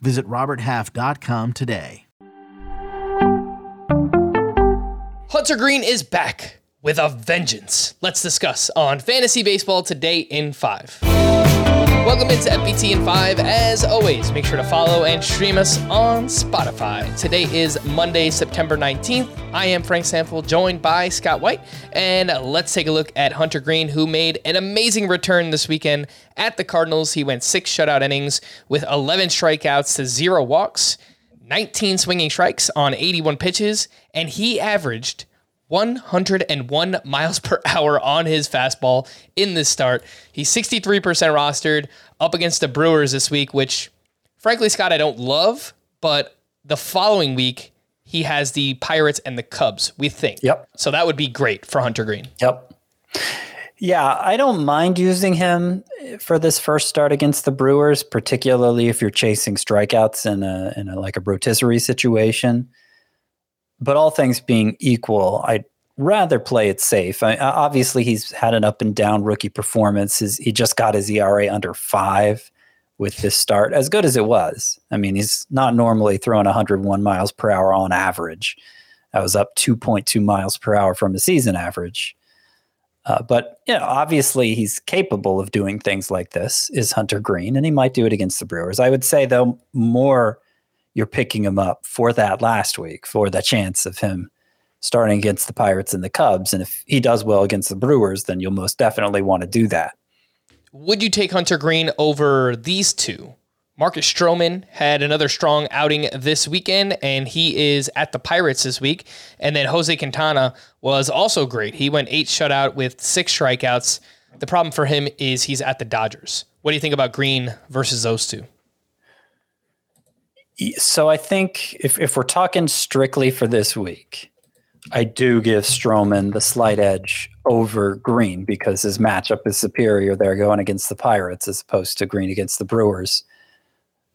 Visit RobertHalf.com today. Hunter Greene is back with a vengeance. Let's discuss on Fantasy Baseball today in 5. Welcome into FBT in 5. As always, make sure to follow and stream us on Spotify. Today is Monday, September 19th. I am Frank Stampfl, joined by Scott White. And let's take a look at Hunter Greene, who made an amazing return this weekend at the Cardinals. He went six shutout innings with 11 strikeouts to zero walks, 19 swinging strikes on 81 pitches, and he averaged 101 miles per hour on his fastball in this start. He's 63% rostered up against the Brewers this week, which frankly, Scott, I don't love, but the following week, he has the Pirates and the Cubs, we think. Yep. So that would be great for Hunter Greene. Yep. Yeah, I don't mind using him for this first start against the Brewers, particularly if you're chasing strikeouts in a in a like a rotisserie situation but all things being equal, I'd rather play it safe. I, obviously, he's had an up and down rookie performance. His, he just got his ERA under five with this start, as good as it was. I mean, he's not normally throwing 101 miles per hour on average. That was up 2.2 miles per hour from the season average. Uh, but you know, obviously, he's capable of doing things like this. Is Hunter Greene, and he might do it against the Brewers. I would say, though, more you're picking him up for that last week for the chance of him starting against the Pirates and the Cubs. And if he does well against the Brewers, then you'll most definitely want to do that. Would you take Hunter Greene over these two? Marcus Stroman had another strong outing this weekend, and he is at the Pirates this week. And then Jose Quintana was also great. He went eight shutout with six strikeouts. The problem for him is he's at the Dodgers. What do you think about Greene versus those two? So I think if if we're talking strictly for this week, I do give Stroman the slight edge over Greene because his matchup is superior there going against the Pirates as opposed to Greene against the Brewers.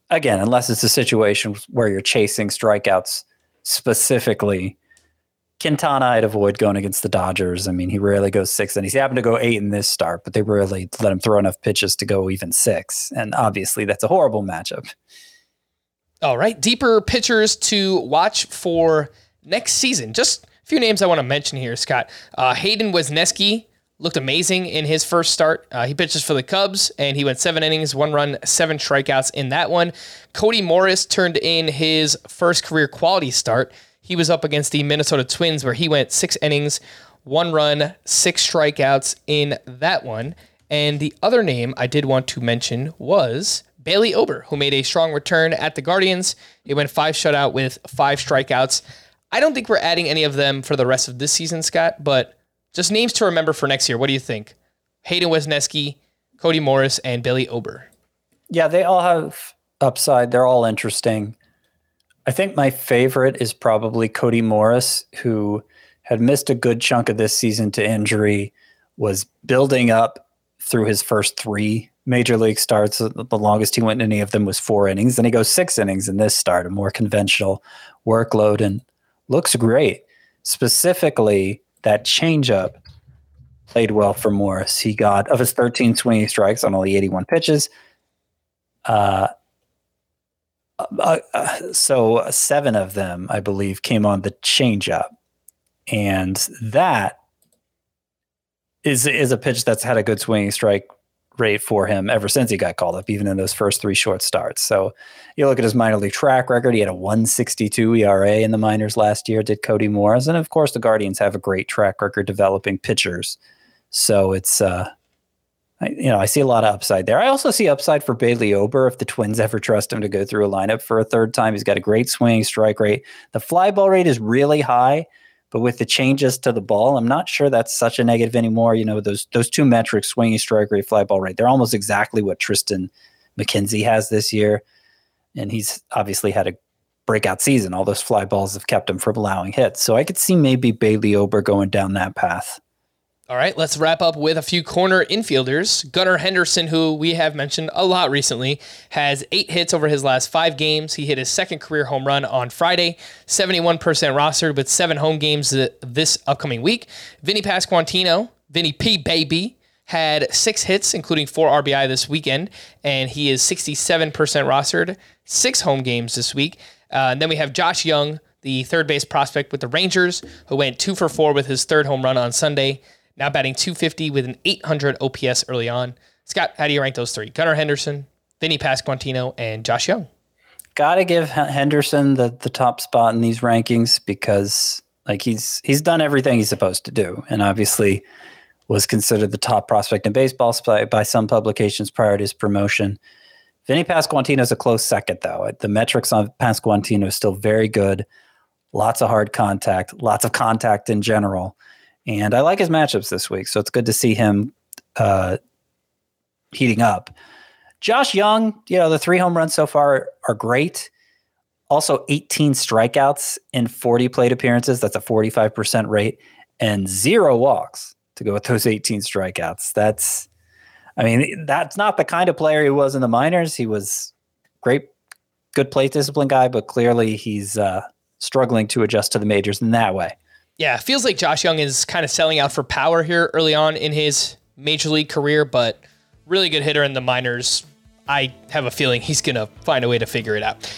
Again, unless it's a situation where you're chasing strikeouts specifically. Quintana, I'd avoid going against the Dodgers. I mean, he rarely goes six and he's happened to go eight in this start, but they rarely let him throw enough pitches to go even six. And obviously, that's a horrible matchup. All right, deeper pitchers to watch for next season. Just a few names I want to mention here, Scott. Uh, Hayden Wesneski looked amazing in his first start. Uh, he pitches for the Cubs, and he went seven innings, one run, seven strikeouts in that one. Cody Morris turned in his first career quality start. He was up against the Minnesota Twins, where he went six innings, one run, six strikeouts in that one. And the other name I did want to mention was Bailey Ober, who made a strong return at the Guardians. He went five shutout with five strikeouts. I don't think we're adding any of them for the rest of this season, Scott, but just names to remember for next year. What do you think? Hayden Wesneski, Cody Morris, and Bailey Ober. Yeah, they all have upside. They're all interesting. I think my favorite is probably Cody Morris, who had missed a good chunk of this season to injury, was building up through his first three major league starts. The longest he went in any of them was four innings. Then he goes six innings in this start, a more conventional workload, and looks great. Specifically, that changeup played well for Morris. He got of his 13 swinging strikes on only 81 pitches. Uh, uh, uh, so seven of them, I believe, came on the changeup, and that is is a pitch that's had a good swinging strike rate for him ever since he got called up, even in those first three short starts. So you look at his minor league track record. He had a 162 ERA in the minors last year, did Cody Morris. And of course, the Guardians have a great track record developing pitchers. So it's, uh, I, you know, I see a lot of upside there. I also see upside for Bailey Ober if the Twins ever trust him to go through a lineup for a third time. He's got a great swing strike rate. The fly ball rate is really high. But with the changes to the ball, I'm not sure that's such a negative anymore. You know, those those two metrics, swinging strike rate, fly ball rate, they're almost exactly what Triston McKenzie has this year. And he's obviously had a breakout season. All those fly balls have kept him from allowing hits. So I could see maybe Bailey Ober going down that path. All right, let's wrap up with a few corner infielders. Gunnar Henderson, who we have mentioned a lot recently, has eight hits over his last five games. He hit his second career home run on Friday, 71% rostered with seven home games this upcoming week. Vinnie Pasquantino, Vinnie P. Baby, had six hits, including four RBI this weekend, and he is 67% rostered, six home games this week. Uh, and then we have Josh Jung, the third base prospect with the Rangers, who went two for four with his third home run on Sunday now batting 250 with an 800 OPS early on. Scott, how do you rank those three? Gunnar Henderson, Vinnie Pasquantino, and Josh Jung. Got to give Henderson the, the top spot in these rankings because like he's he's done everything he's supposed to do, and obviously was considered the top prospect in baseball by, by some publications prior to his promotion. Vinnie Pasquantino is a close second, though. The metrics on Pasquantino is still very good. Lots of hard contact, lots of contact in general. And I like his matchups this week, so it's good to see him uh, heating up. Josh Jung, you know, the three home runs so far are great. Also, 18 strikeouts in 40 plate appearances. That's a 45% rate, and zero walks to go with those 18 strikeouts. That's, I mean, that's not the kind of player he was in the minors. He was great, good plate discipline guy, but clearly he's uh, struggling to adjust to the majors in that way. Yeah, feels like Josh Jung is kind of selling out for power here early on in his major league career, but really good hitter in the minors. I have a feeling he's going to find a way to figure it out.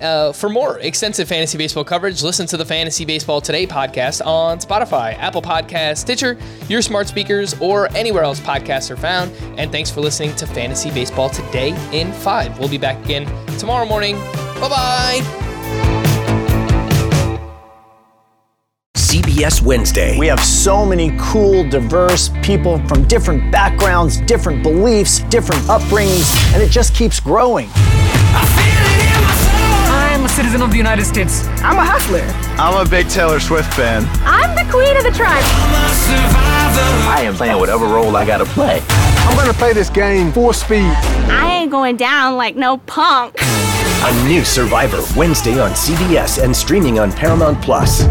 Uh, for more extensive fantasy baseball coverage, listen to the Fantasy Baseball Today podcast on Spotify, Apple Podcast, Stitcher, your smart speakers, or anywhere else podcasts are found. And thanks for listening to Fantasy Baseball Today in 5. We'll be back again tomorrow morning. Bye bye. CBS Wednesday. We have so many cool, diverse people from different backgrounds, different beliefs, different upbringings, and it just keeps growing. I'm a citizen of the United States. I'm a hustler. I'm a big Taylor Swift fan. I'm the queen of the tribe. I am playing whatever role I gotta play. I'm gonna play this game full speed. I ain't going down like no punk. A new Survivor Wednesday on CBS and streaming on Paramount Plus.